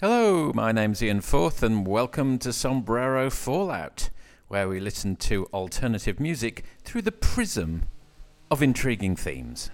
Hello, my name's Ian Forth, and welcome to Sombrero Fallout, where we listen to alternative music through the prism of intriguing themes.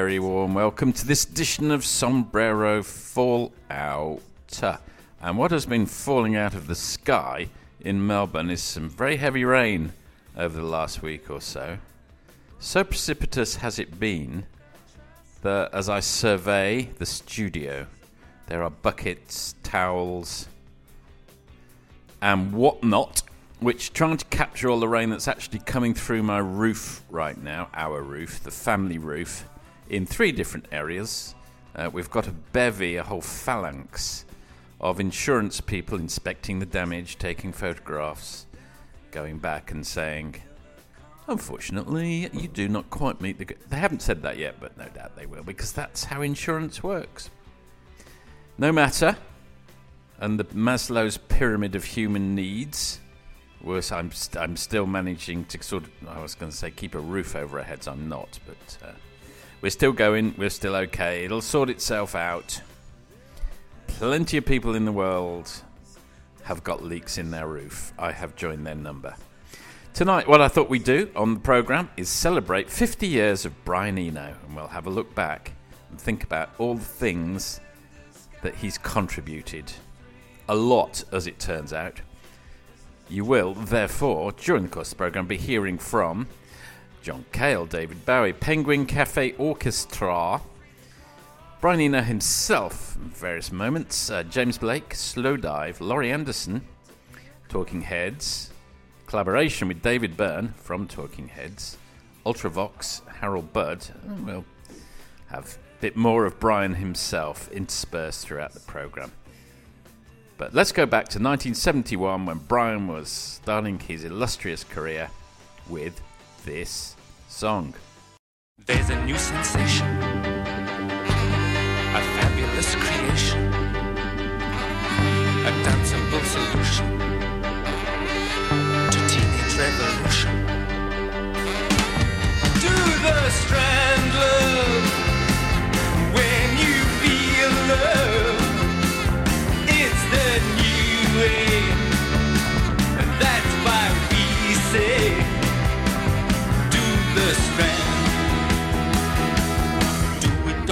Very warm welcome to this edition of Sombrero Fallout. Uh, and what has been falling out of the sky in Melbourne is some very heavy rain over the last week or so. So precipitous has it been that as I survey the studio, there are buckets, towels, and whatnot which trying to capture all the rain that's actually coming through my roof right now, our roof, the family roof, in three different areas. Uh, we've got a bevy, a whole phalanx of insurance people inspecting the damage, taking photographs, going back and saying, Unfortunately, you do not quite meet the. G-. They haven't said that yet, but no doubt they will, because that's how insurance works. No matter. And the Maslow's pyramid of human needs Worse, I'm st- I'm still managing to sort of. I was going to say keep a roof over our heads. I'm not, but uh, we're still going. We're still okay. It'll sort itself out. Plenty of people in the world have got leaks in their roof. I have joined their number. Tonight, what I thought we'd do on the programme is celebrate 50 years of Brian Eno, and we'll have a look back and think about all the things that he's contributed. A lot, as it turns out. You will, therefore, during the course of the programme, be hearing from John Cale, David Bowie, Penguin Cafe Orchestra, Brian Eno himself, various moments, uh, James Blake, Slowdive, Laurie Anderson, Talking Heads, collaboration with David Byrne from Talking Heads, Ultravox, Harold Budd. We'll have a bit more of Brian himself interspersed throughout the programme. But let's go back to 1971 when Brian was starting his illustrious career with this song. There's a new sensation, a fabulous creation,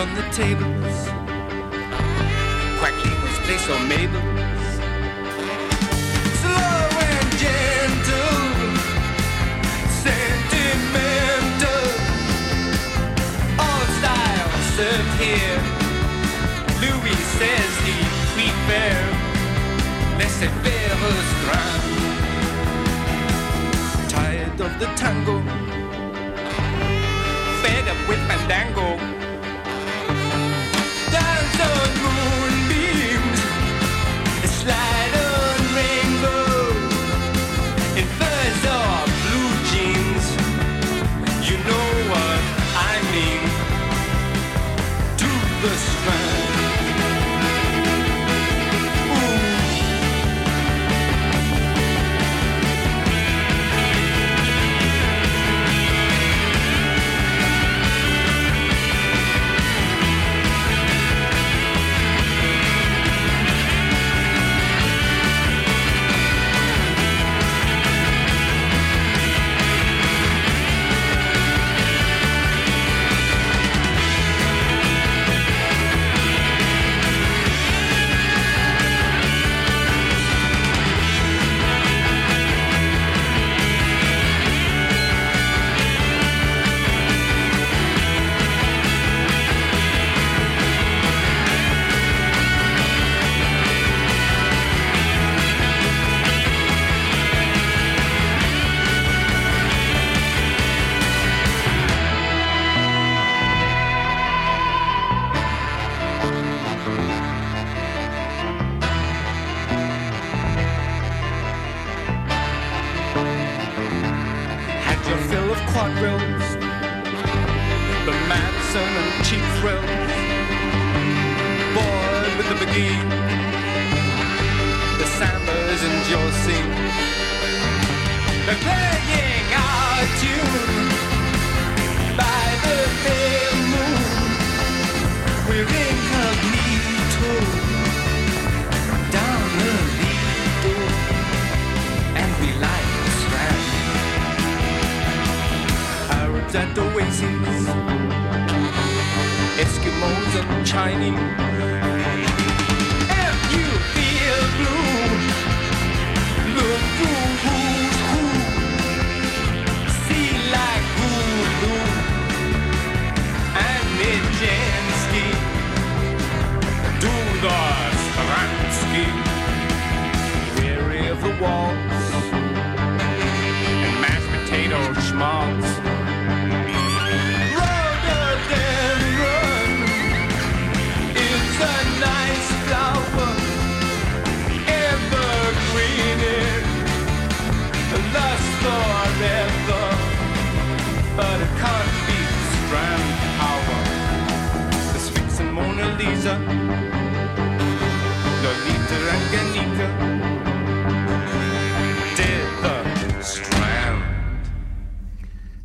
on the tables, Quackle's place or Mabel's. Slow and gentle, sentimental, all styles served here. Louis says he prefer laissez-faire strand. Tired of the tango, fed up with fandango.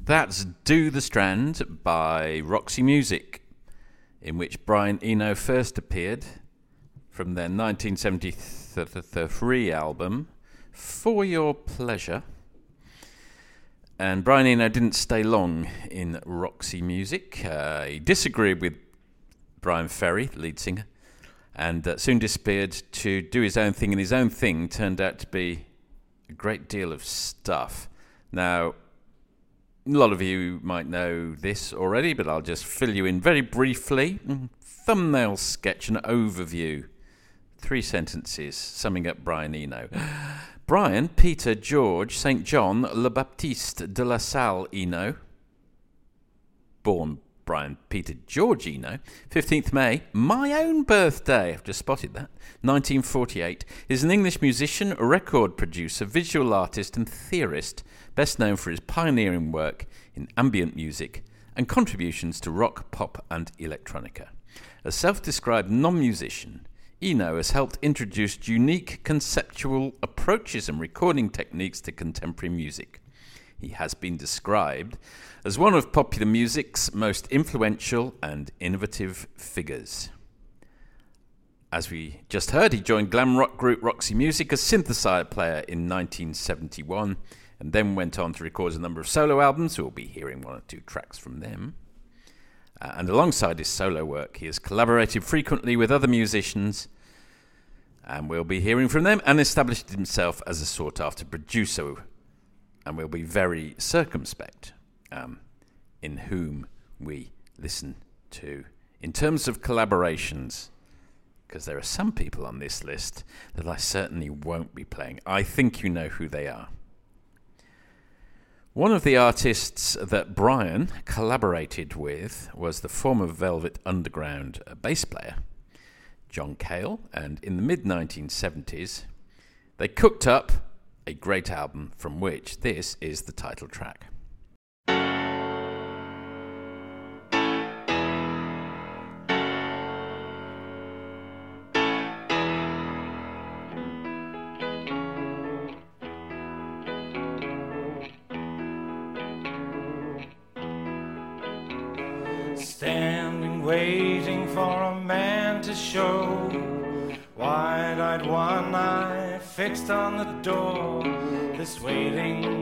That's Do the Strand by Roxy Music, in which Brian Eno first appeared from their 1973 album, For Your Pleasure. And Brian Eno didn't stay long in Roxy Music. Uh, he disagreed with Brian Ferry, the lead singer, and uh, soon disappeared to do his own thing, and his own thing turned out to be a great deal of stuff. Now, a lot of you might know this already, but I'll just fill you in very briefly. Mm, Thumbnail sketch and overview. Three sentences summing up Brian Eno. Brian, Peter, George, St. John, Le Baptiste de la Salle Eno, born Brian Peter George Eno, 15th May, my own birthday, I've just spotted that, 1948, is an English musician, record producer, visual artist, and theorist, best known for his pioneering work in ambient music and contributions to rock, pop, and electronica. A self described non musician, Eno has helped introduce unique conceptual approaches and recording techniques to contemporary music. He has been described as one of popular music's most influential and innovative figures. As we just heard, he joined glam rock group Roxy Music as synthesizer player in 1971 and then went on to record a number of solo albums. We'll be hearing one or two tracks from them. Uh, and alongside his solo work, he has collaborated frequently with other musicians, and we'll be hearing from them, and established himself as a sought after producer. And we'll be very circumspect um, in whom we listen to. In terms of collaborations, because there are some people on this list that I certainly won't be playing. I think you know who they are. One of the artists that Brian collaborated with was the former Velvet Underground bass player, John Cale, and in the mid 1970s, they cooked up a great album from which this is the title track. Fixed on the door. This waiting's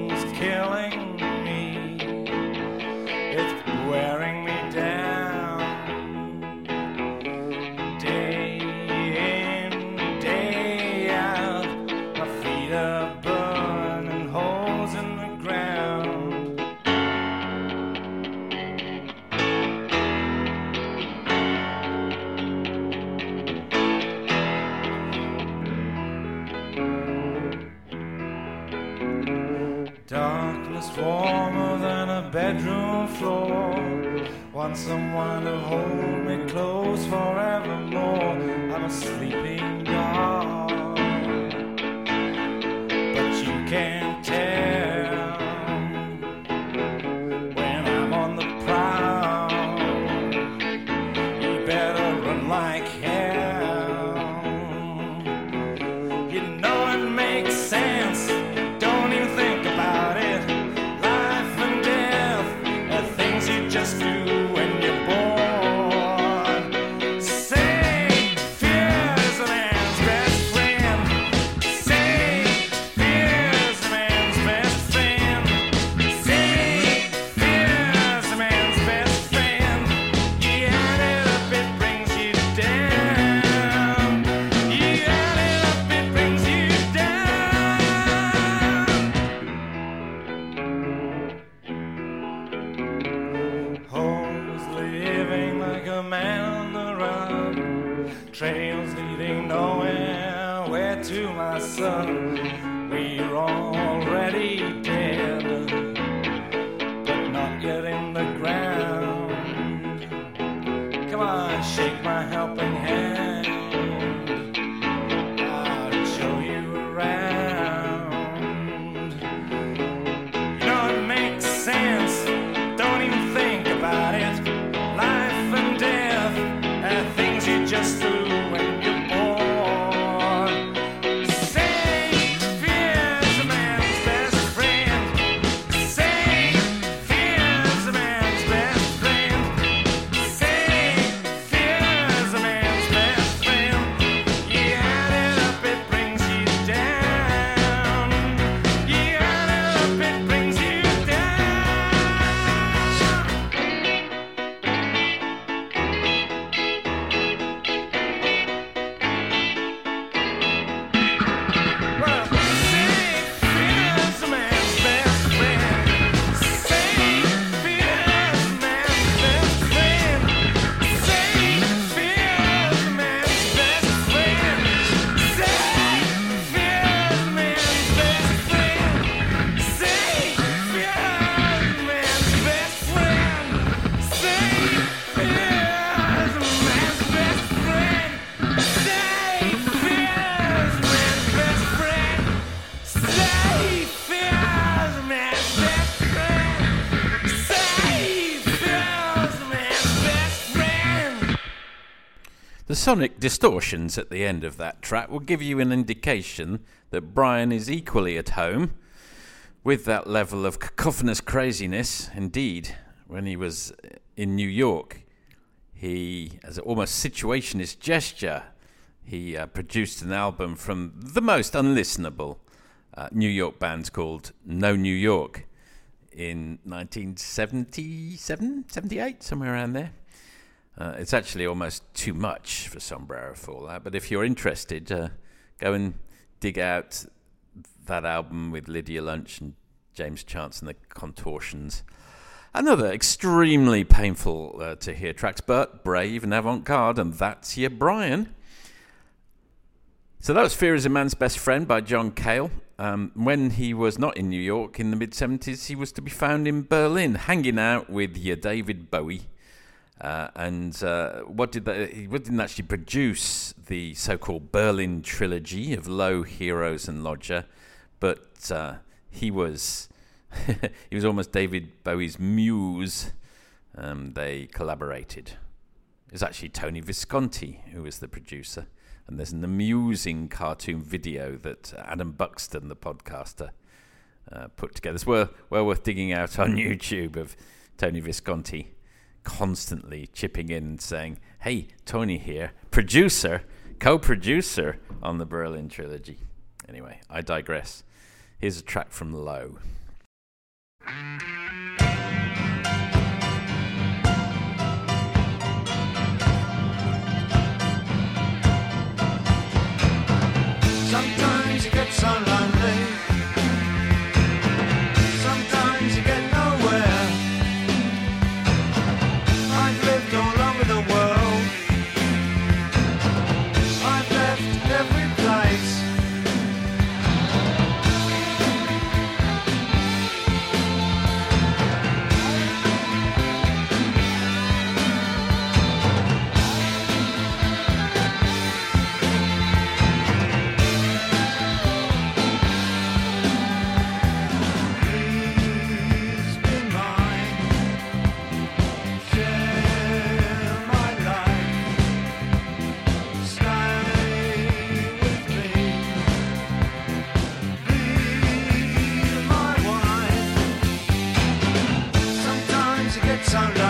trails leading nowhere. Where to, my son? We're already sonic distortions at the end of that track will give you an indication that Brian is equally at home with that level of cacophonous craziness. Indeed, when he was in New York, he, as an almost situationist gesture, he uh, produced an album from the most unlistenable uh, New York band called No New York in 1977, 78, somewhere around there. Uh, it's actually almost too much for Sombrero Fallout, but if you're interested, uh, go and dig out that album with Lydia Lunch and James Chance and the Contortions. Another extremely painful uh, to hear tracks, but brave and avant garde, and that's your Brian. So that was Fear is a Man's Best Friend by John Cale. Um, when he was not in New York in the mid 70s, he was to be found in Berlin, hanging out with your David Bowie. Uh, and uh, what did they, he didn't actually produce the so-called Berlin trilogy of Low, Heroes, and Lodger, but uh, he was he was almost David Bowie's muse. Um, they collaborated. It was actually Tony Visconti who was the producer, and there's an amusing cartoon video that Adam Buxton, the podcaster, uh, put together. It's well, well worth digging out on YouTube of Tony Visconti constantly chipping in and saying, "Hey, Tony here, producer, co-producer on the Berlin trilogy." Anyway, I digress. Here's a track from Low. Sometimes you get so sun.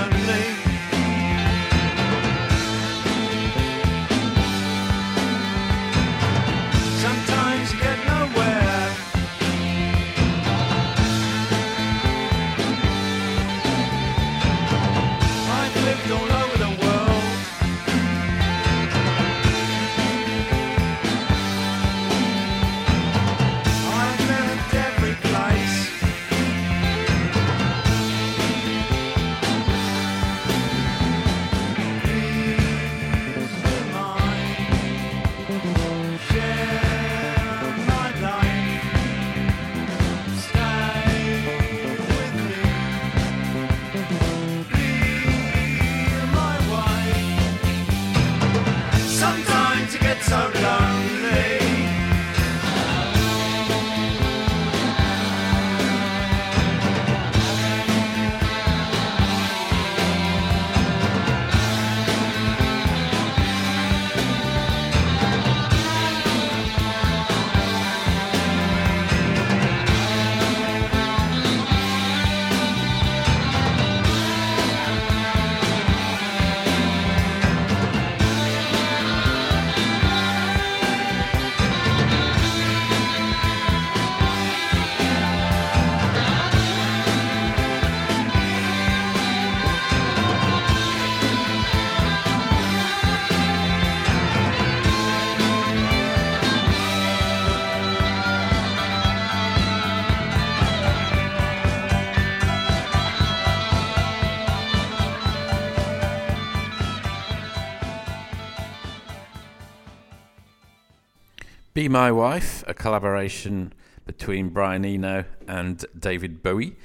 Be My Wife, a collaboration between Brian Eno and David Bowie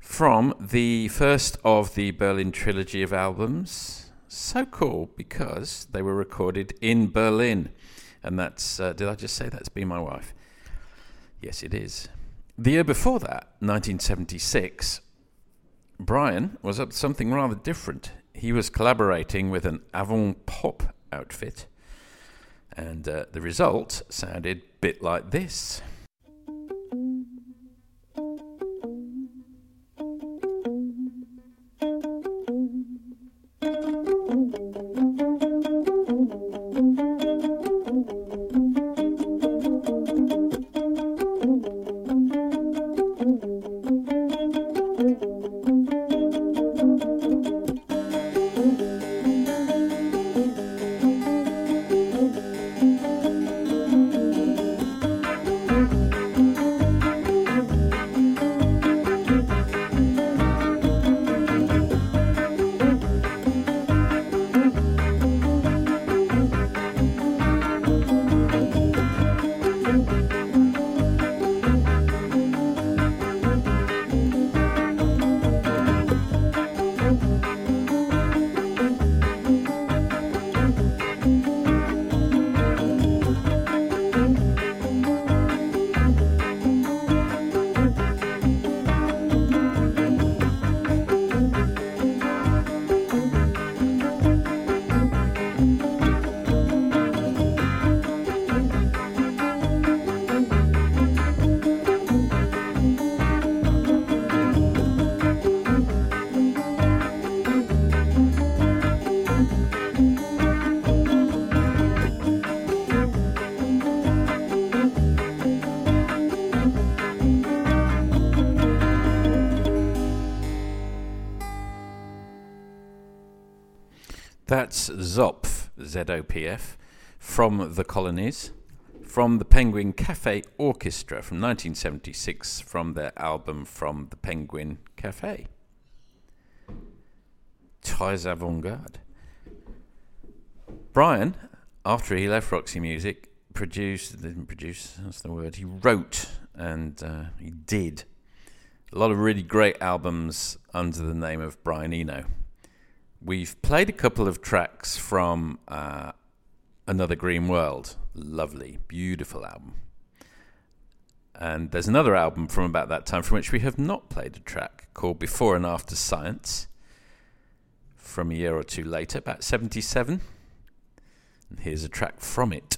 from the first of the Berlin trilogy of albums. So cool because they were recorded in Berlin. And that's, uh, did I just say that's Be My Wife? Yes, it is. The year before that, 1976, Brian was up to something rather different. He was collaborating with an avant pop outfit and uh, the result sounded a bit like this. Zopf, from the Colonies, from the Penguin Cafe Orchestra from 1976, from their album From the Penguin Cafe. Très avant-garde. Brian, after he left Roxy Music, produced, didn't produce, that's the word, he wrote and uh, he did a lot of really great albums under the name of Brian Eno. We've played a couple of tracks from uh, Another Green World. Lovely, beautiful album. And there's another album from about that time from which we have not played a track called Before and After Science from a year or two later, about 77. And here's a track from it.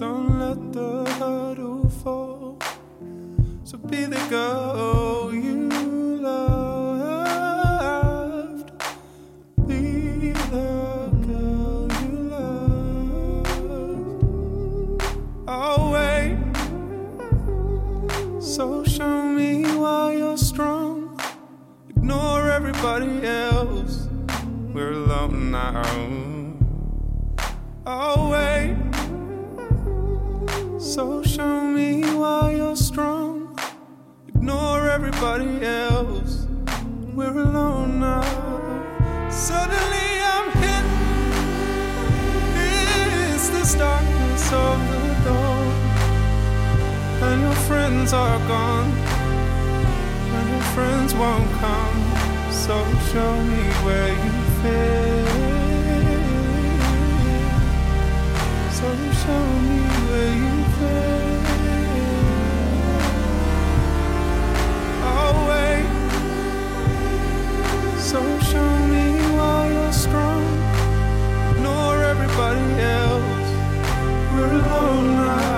don't let the hurdle fall. So be the girl. else. We're alone now. Suddenly I'm hidden. It's the darkness of the dawn. And your friends are gone. And your friends won't come. So show me where you fit. So show me where you else. We're alone now.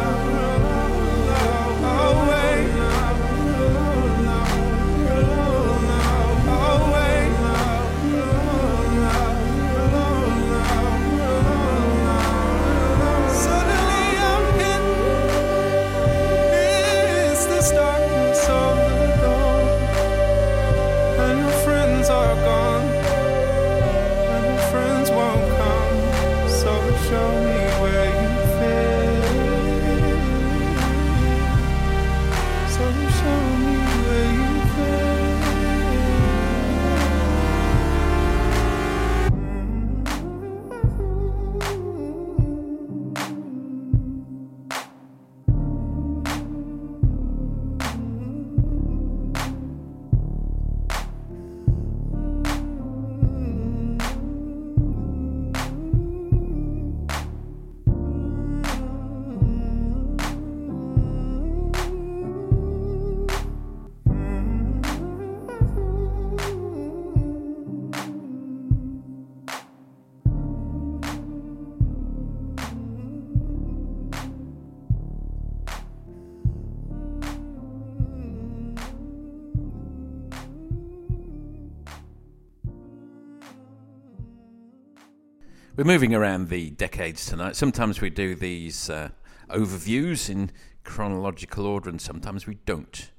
We're moving around the decades tonight. Sometimes we do these uh, overviews in chronological order, and sometimes we don't.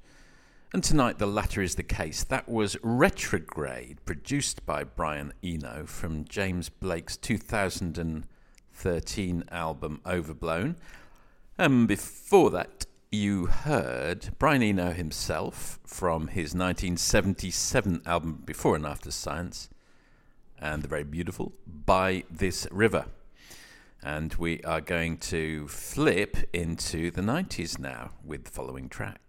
And tonight, the latter is the case. That was Retrograde, produced by Brian Eno from James Blake's 2013 album Overblown. And before that, you heard Brian Eno himself from his 1977 album Before and After Science and the very beautiful By This River. And we are going to flip into the 90s now with the following track.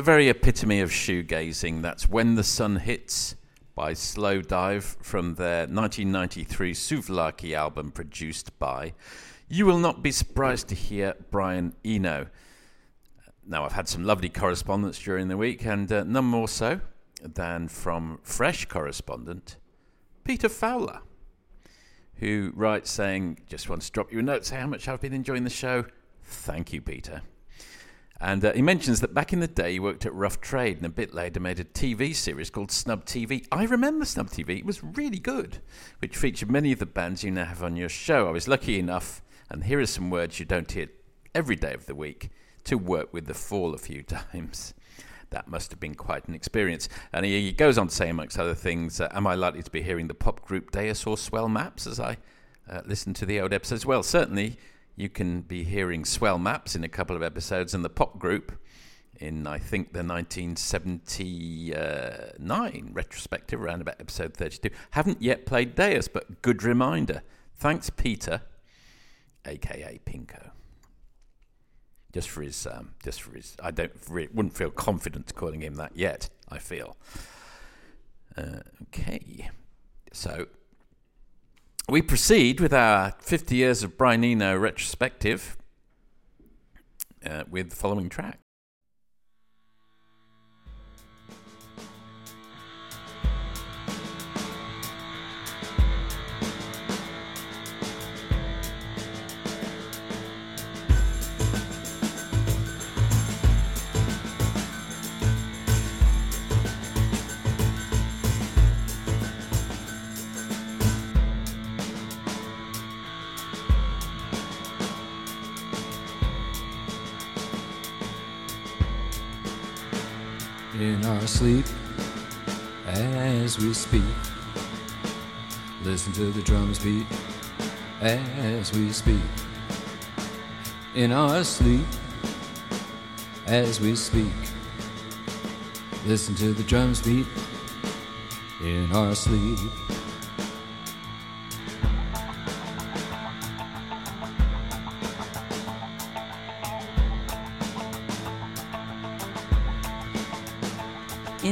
The very epitome of shoegazing. That's When the Sun Hits by Slowdive from their 1993 Souvlaki album produced by. You will not be surprised to hear Brian Eno. Now, I've had some lovely correspondence during the week, and uh, none more so than from fresh correspondent Peter Fowler, who writes saying, Just want to drop you a note, say how much I've been enjoying the show. Thank you, Peter. And uh, he mentions that back in the day he worked at Rough Trade and a bit later made a TV series called Snub TV. I remember Snub TV, it was really good, which featured many of the bands you now have on your show. I was lucky enough, and here are some words you don't hear every day of the week, to work with The Fall a few times. That must have been quite an experience. And he, he goes on to say, amongst other things, uh, Am I likely to be hearing the pop group Deus or Swell Maps as I uh, listen to the old episodes? Well, certainly you can be hearing Swell Maps in a couple of episodes and the pop group in, I think, the 1979 retrospective, around about episode 32. Haven't yet played Deus, but good reminder. Thanks, Peter, aka Pinko. Just for his, um, just for his, I don't, wouldn't feel confident calling him that yet. I feel. Uh, okay, so we proceed with our 50 years of Brian Eno retrospective uh, with the following track. In our sleep as we speak. Listen to the drums beat as we speak. In our sleep as we speak. Listen to the drums beat in our sleep.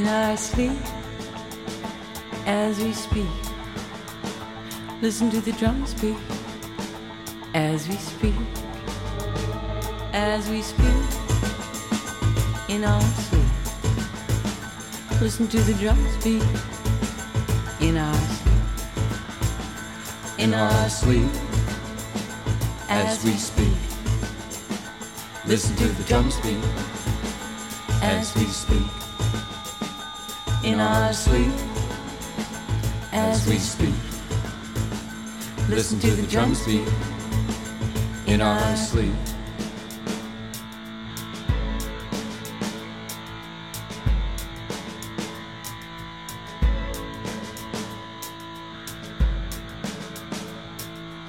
Our sleep as we speak. Listen to the drums beat as we speak, as we speak in our sleep. Listen to the drums beat in our sleep, in our sleep as we speak. Listen to the drums beat as we speak. In our sleep as we speak. Listen to the drums beat in our sleep.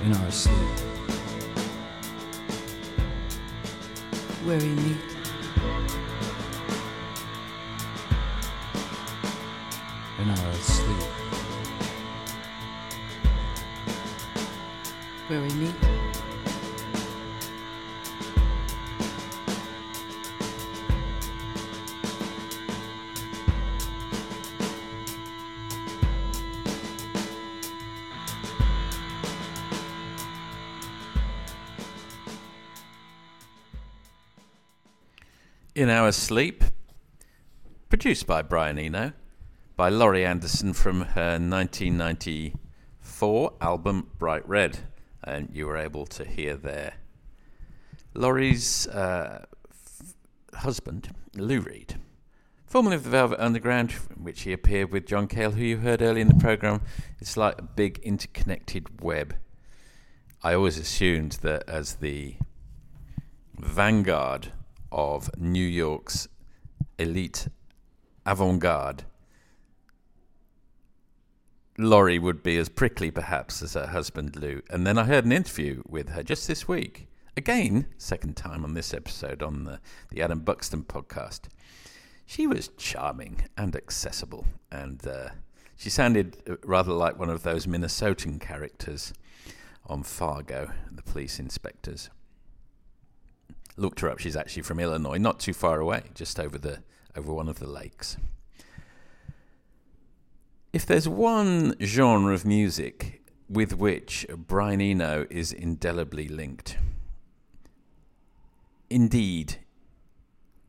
In our sleep. In Our Sleep, produced by Brian Eno, by Laurie Anderson from her 1994 album Bright Red. And you were able to hear there Laurie's uh, f- husband, Lou Reed, formerly of the Velvet Underground, which he appeared with John Cale, who you heard earlier in the programme. It's like a big interconnected web. I always assumed that as the vanguard of New York's elite avant garde, Laurie would be as prickly perhaps as her husband Lou. And then I heard an interview with her just this week. Again, second time on this episode on the, the Adam Buxton podcast. She was charming and accessible, and uh, she sounded uh, rather like one of those Minnesotan characters on Fargo, the police inspectors looked her up. She's actually from Illinois, not too far away, just over the over one of the lakes. If there's one genre of music with which Brian Eno is indelibly linked, indeed,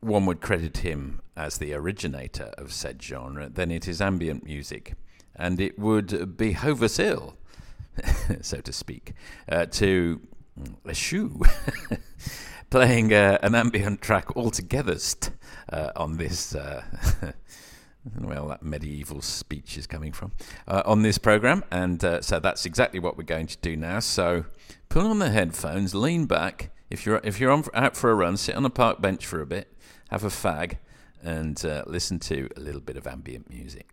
one would credit him as the originator of said genre, then it is ambient music. And it would behove us ill, so to speak, uh, to eschew playing uh, an ambient track altogether st- uh, on this. Uh, well, that medieval speech is coming from uh, on this program, and uh, so that's exactly what we're going to do now. So, put on the headphones, lean back. If you're if you're on, out for a run, sit on a park bench for a bit, have a fag, and uh, listen to a little bit of ambient music.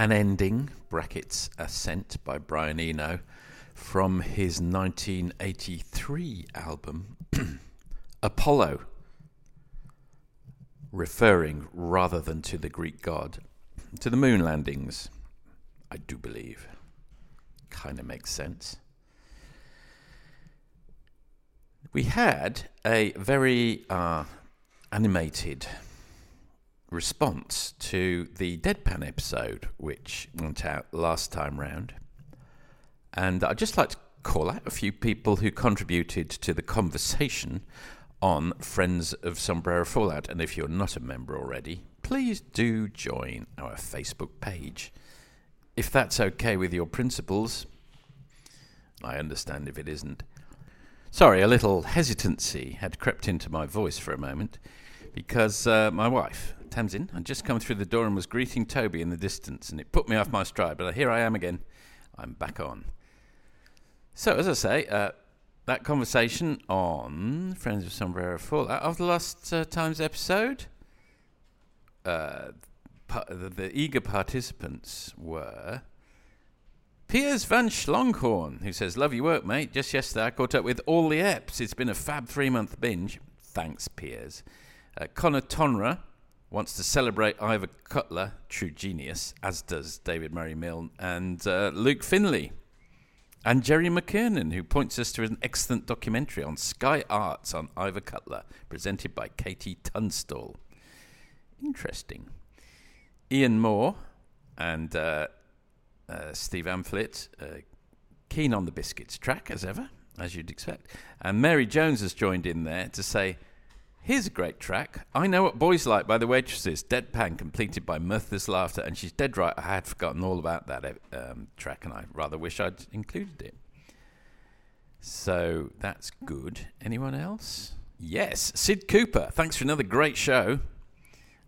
An Ending, brackets Ascent by Brian Eno, from his 1983 album Apollo, referring rather than to the Greek god, to the moon landings, I do believe. Kind of makes sense. We had a very uh, animated response to the Deadpan episode, which went out last time round. And I'd just like to call out a few people who contributed to the conversation on Friends of Sombrero Fallout. And if you're not a member already, please do join our Facebook page. If that's okay with your principles, I understand if it isn't. Sorry, a little hesitancy had crept into my voice for a moment because uh, my wife, Tamsin, had just come through the door and was greeting Toby in the distance, and it put me off my stride. But here I am again. I'm back on. So, as I say, uh, that conversation on Friends of Sombrero Fallout of the last uh, time's episode, uh, pa- the, the eager participants were Piers Van Schlonghorn, who says, Love your work, mate. Just yesterday I caught up with all the eps. It's been a fab three month binge. Thanks, Piers. Uh, Connor Tonra wants to celebrate Ivor Cutler, true genius, as does David Murray Milne and uh, Luke Finley. And Jerry McKernan, who points us to an excellent documentary on Sky Arts on Ivor Cutler, presented by KT Tunstall. Interesting. Ian Moore and uh, uh, Steve Amphlett, uh, keen on the Biscuits track, as ever, as you'd expect. And Mary Jones has joined in there to say, Here's a great track. I Know What Boys Like by the Waitresses, Deadpan, completed by Mirthless Laughter. And she's dead right. I had forgotten all about that um, track, and I rather wish I'd included it. So that's good. Anyone else? Yes, Sid Cooper. Thanks for another great show.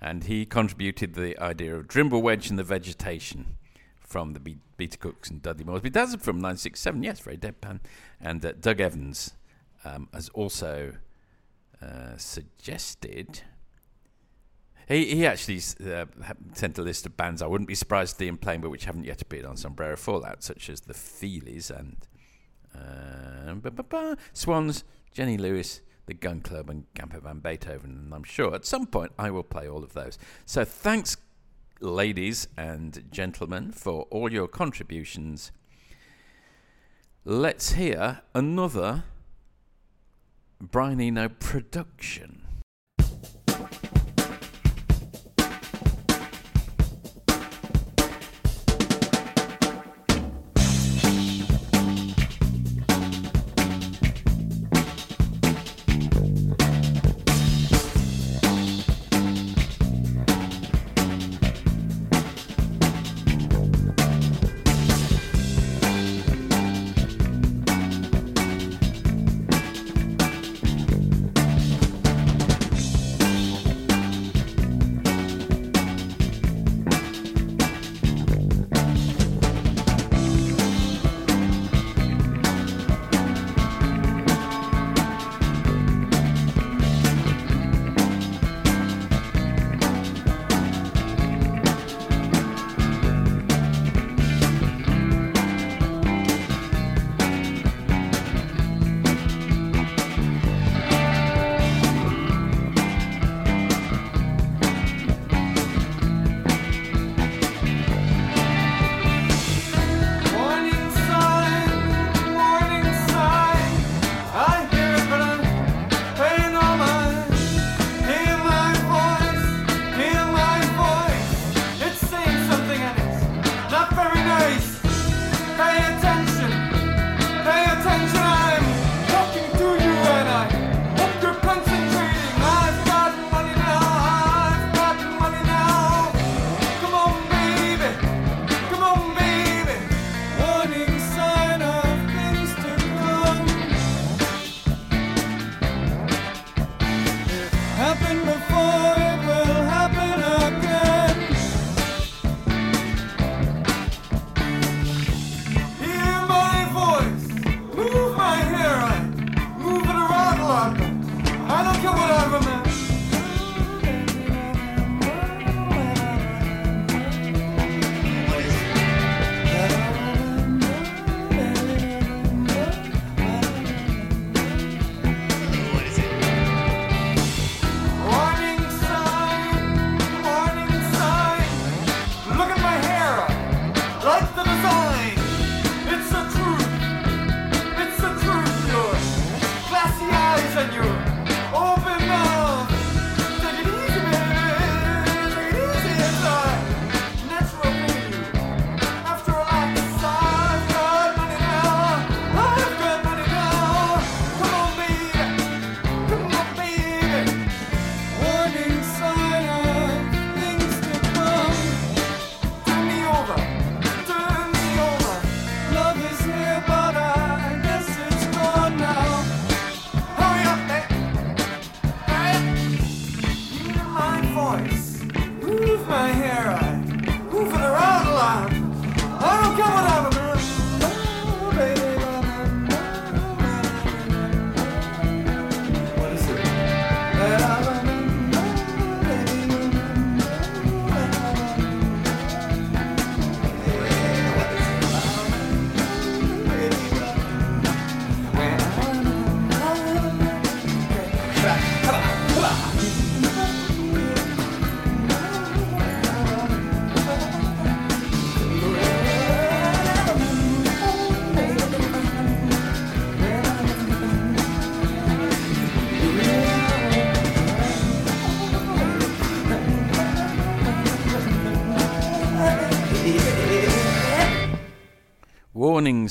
And he contributed the idea of Drimble Wedge and the Vegetation from the Be- Beta Cooks and Dudley Moresby. That's from 967. Yes, very deadpan. And uh, Doug Evans um, has also uh, suggested. He, he actually uh, sent a list of bands I wouldn't be surprised to see him playing, but which haven't yet appeared on Sombrero Fallout, such as the Feelies and uh, Swans, Jenny Lewis, the Gun Club, and Camper Van Beethoven. And I'm sure at some point I will play all of those. So thanks, ladies and gentlemen, for all your contributions. Let's hear another Brian Eno production.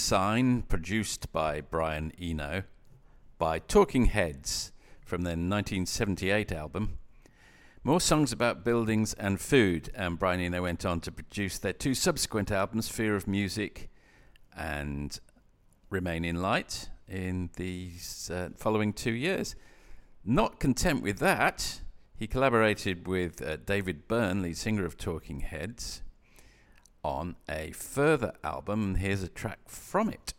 Sign, produced by Brian Eno, by Talking Heads from their 1978 album. More songs about buildings and food, and Brian Eno went on to produce their two subsequent albums, Fear of Music and Remain in Light, in these uh, following two years. Not content with that, he collaborated with uh, David Byrne, lead singer of Talking Heads, on a further album, and here's a track from it.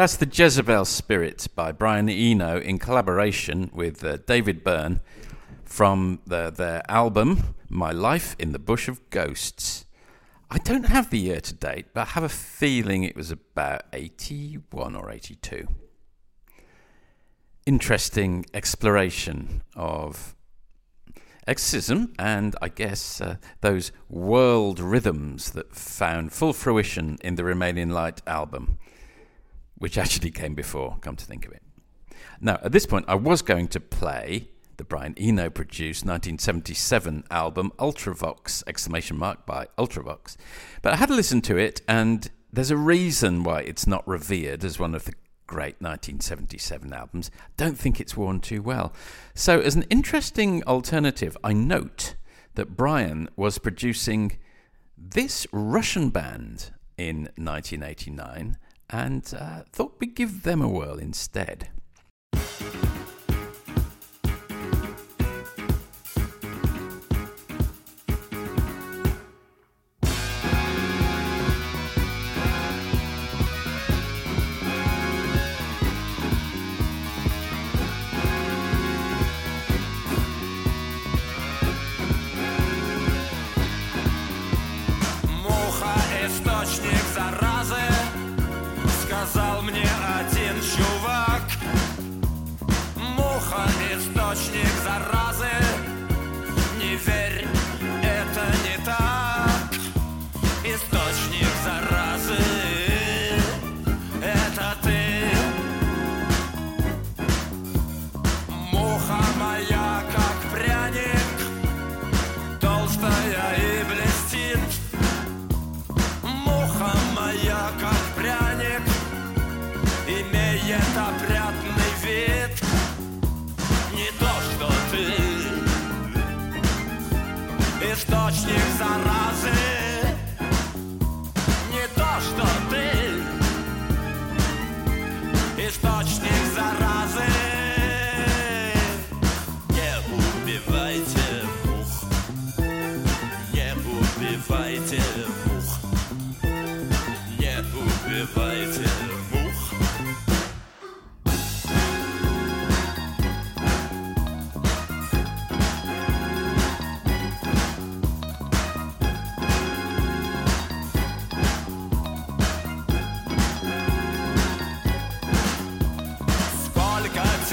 That's the Jezebel Spirit by Brian Eno in collaboration with uh, David Byrne from the, their album My Life in the Bush of Ghosts. I don't have the year to date, but I have a feeling it was about 81 or 82. Interesting exploration of exorcism and I guess uh, those world rhythms that found full fruition in the Remain in Light album, which actually came before, come to think of it. Now, at this point, I was going to play the Brian Eno produced 1977 album Ultravox exclamation mark by Ultravox. But I had to listen to it and there's a reason why it's not revered as one of the great 1977 albums. Don't think it's worn too well. So as an interesting alternative, I note that Brian was producing this Russian band in 1989 and uh, thought we'd give them a whirl instead.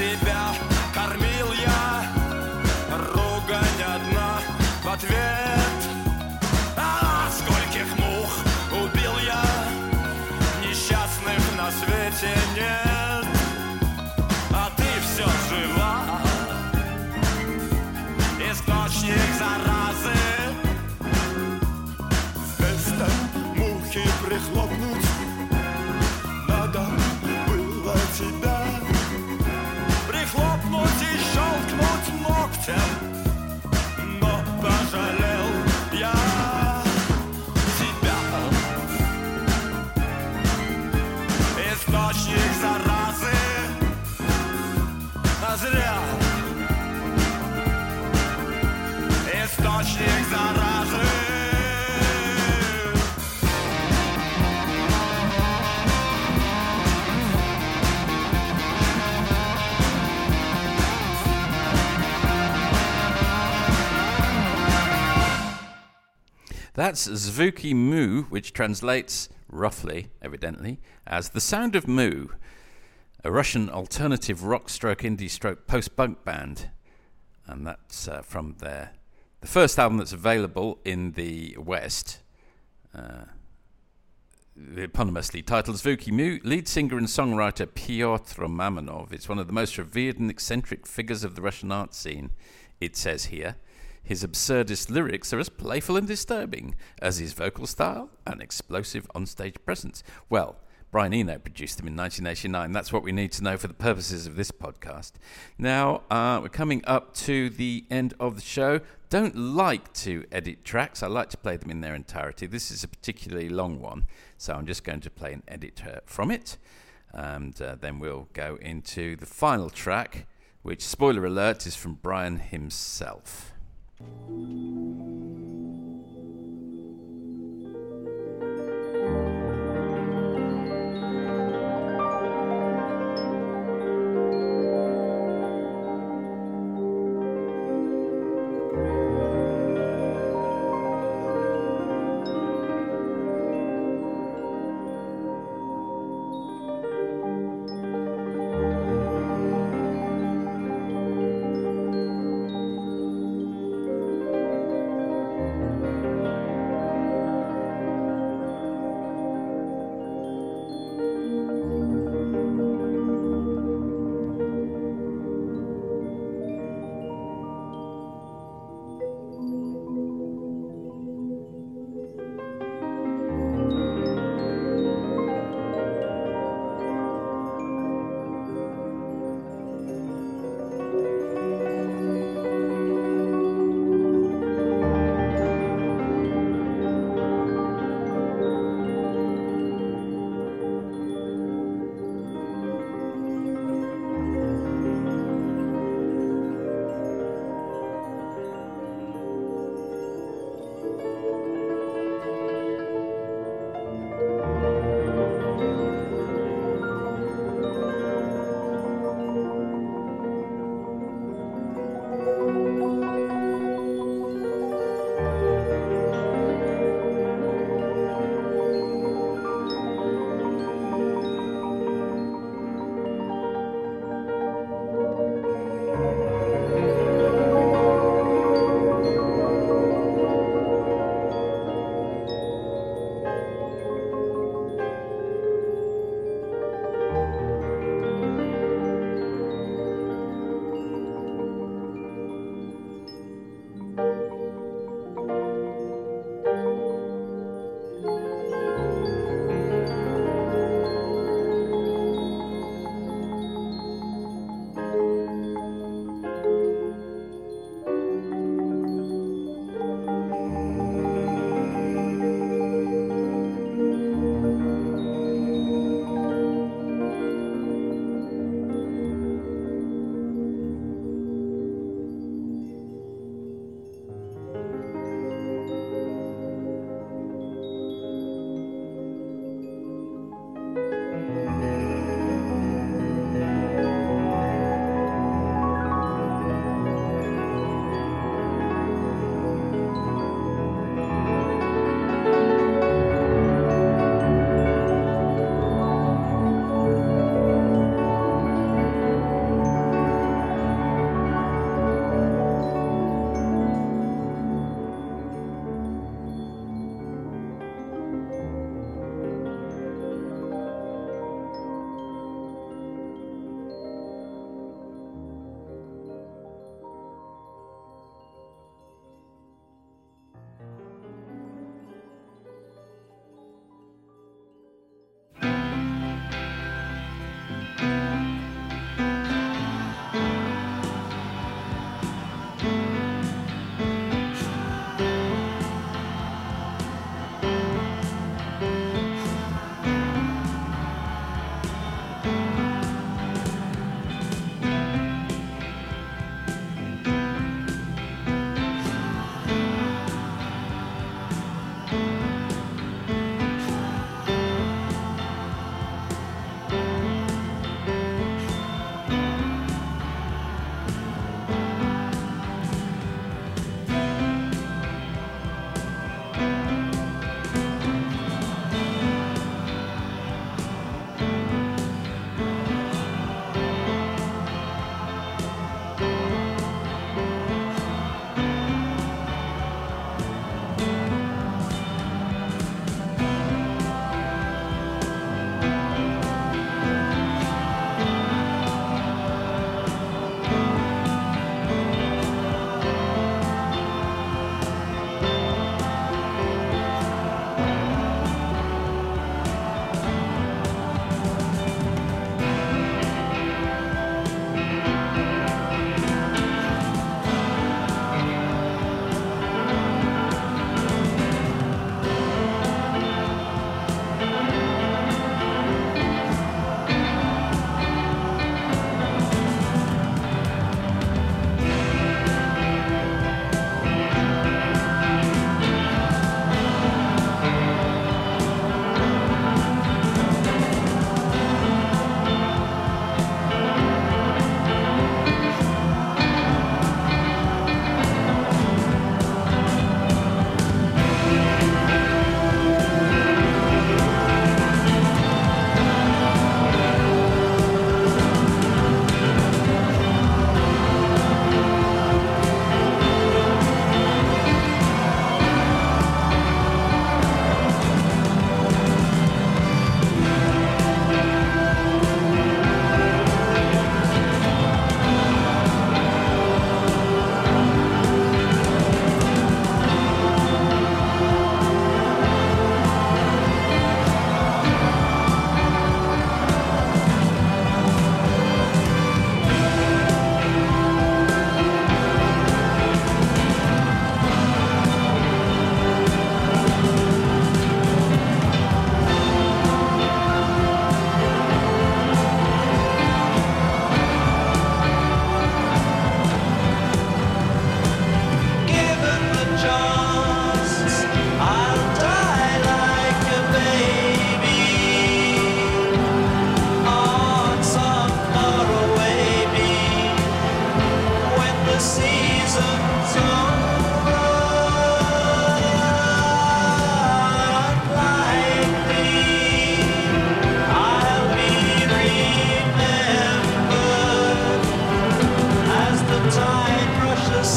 你。Yeah. That's Zvuki Mu, which translates roughly, evidently, as The Sound of Moo, a Russian alternative rock stroke indie stroke post punk band. And that's uh, from their the first album that's available in the West. Uh, eponymously titled Zvuki Mu, lead singer and songwriter Pyotr Mamonov is one of the most revered and eccentric figures of the Russian art scene, it says here. His absurdist lyrics are as playful and disturbing as his vocal style and explosive onstage presence. Well, Brian Eno produced them in 1989. That's what we need to know for the purposes of this podcast. Now, uh, we're coming up to the end of the show. Don't like to edit tracks, I like to play them in their entirety. This is a particularly long one, so I'm just going to play an edit from it. And uh, then we'll go into the final track, which, spoiler alert, is from Brian himself. Thank you.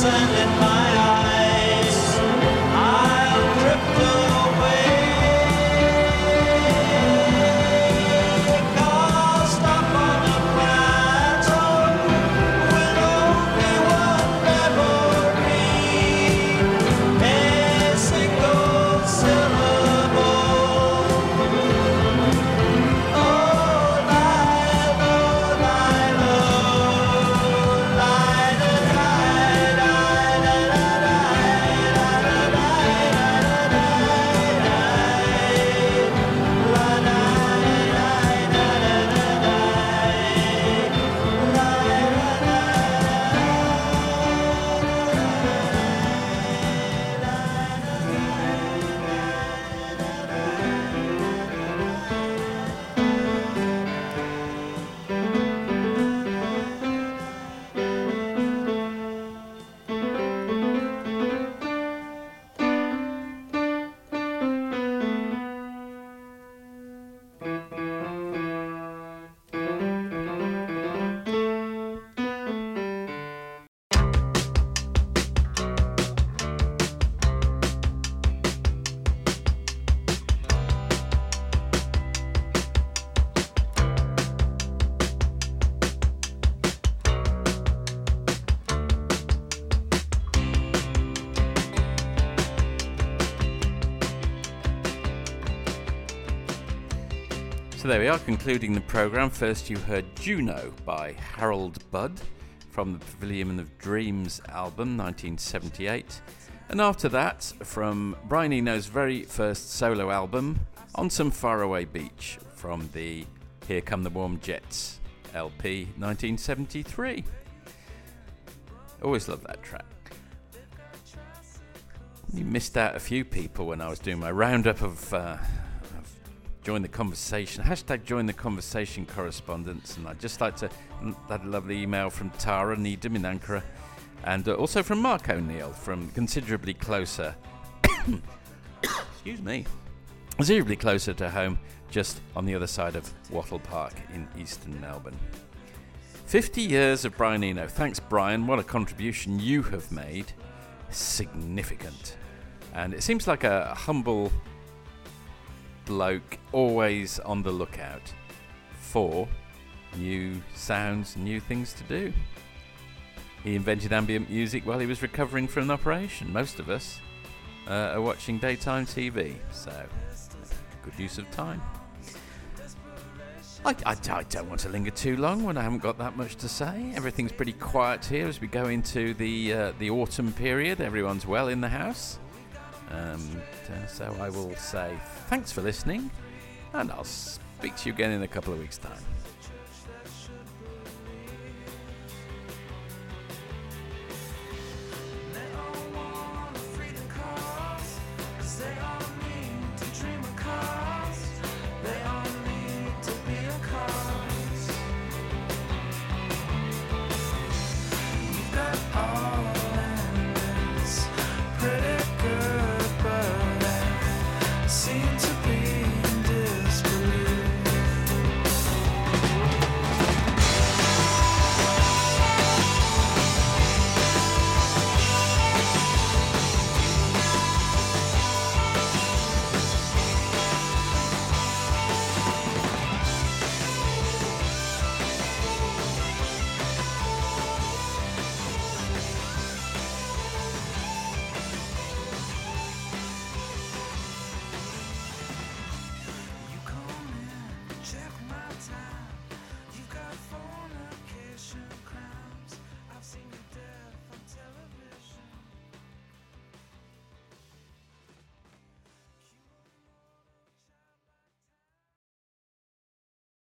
Sand in my are, concluding the programme. First, you heard Juno by Harold Budd from the Pavilion of Dreams album, 1978. And after that, from Brian Eno's very first solo album, On Some Faraway Beach, from the Here Come the Warm Jets LP, 1973. Always love that track. You missed out a few people when I was doing my roundup of, uh, join the conversation hashtag join the conversation correspondence, and I'd just like to that lovely email from Tara Needham in Ankara, and uh, also from Mark O'Neill from considerably closer. excuse me, considerably closer to home, just on the other side of Wattle Park in eastern Melbourne. 50 years of Brian Eno. Thanks, Brian. What a contribution you have made. Significant. And it seems like a humble bloke, always on the lookout for new sounds, new things to do. He invented ambient music while he was recovering from an operation. Most of us uh, are watching daytime TV, so good use of time. I, I, I don't want to linger too long when I haven't got that much to say. Everything's pretty quiet here as we go into the uh, the autumn period. Everyone's well in the house, um, uh, so I will say thanks for listening, and I'll speak to you again in a couple of weeks' time.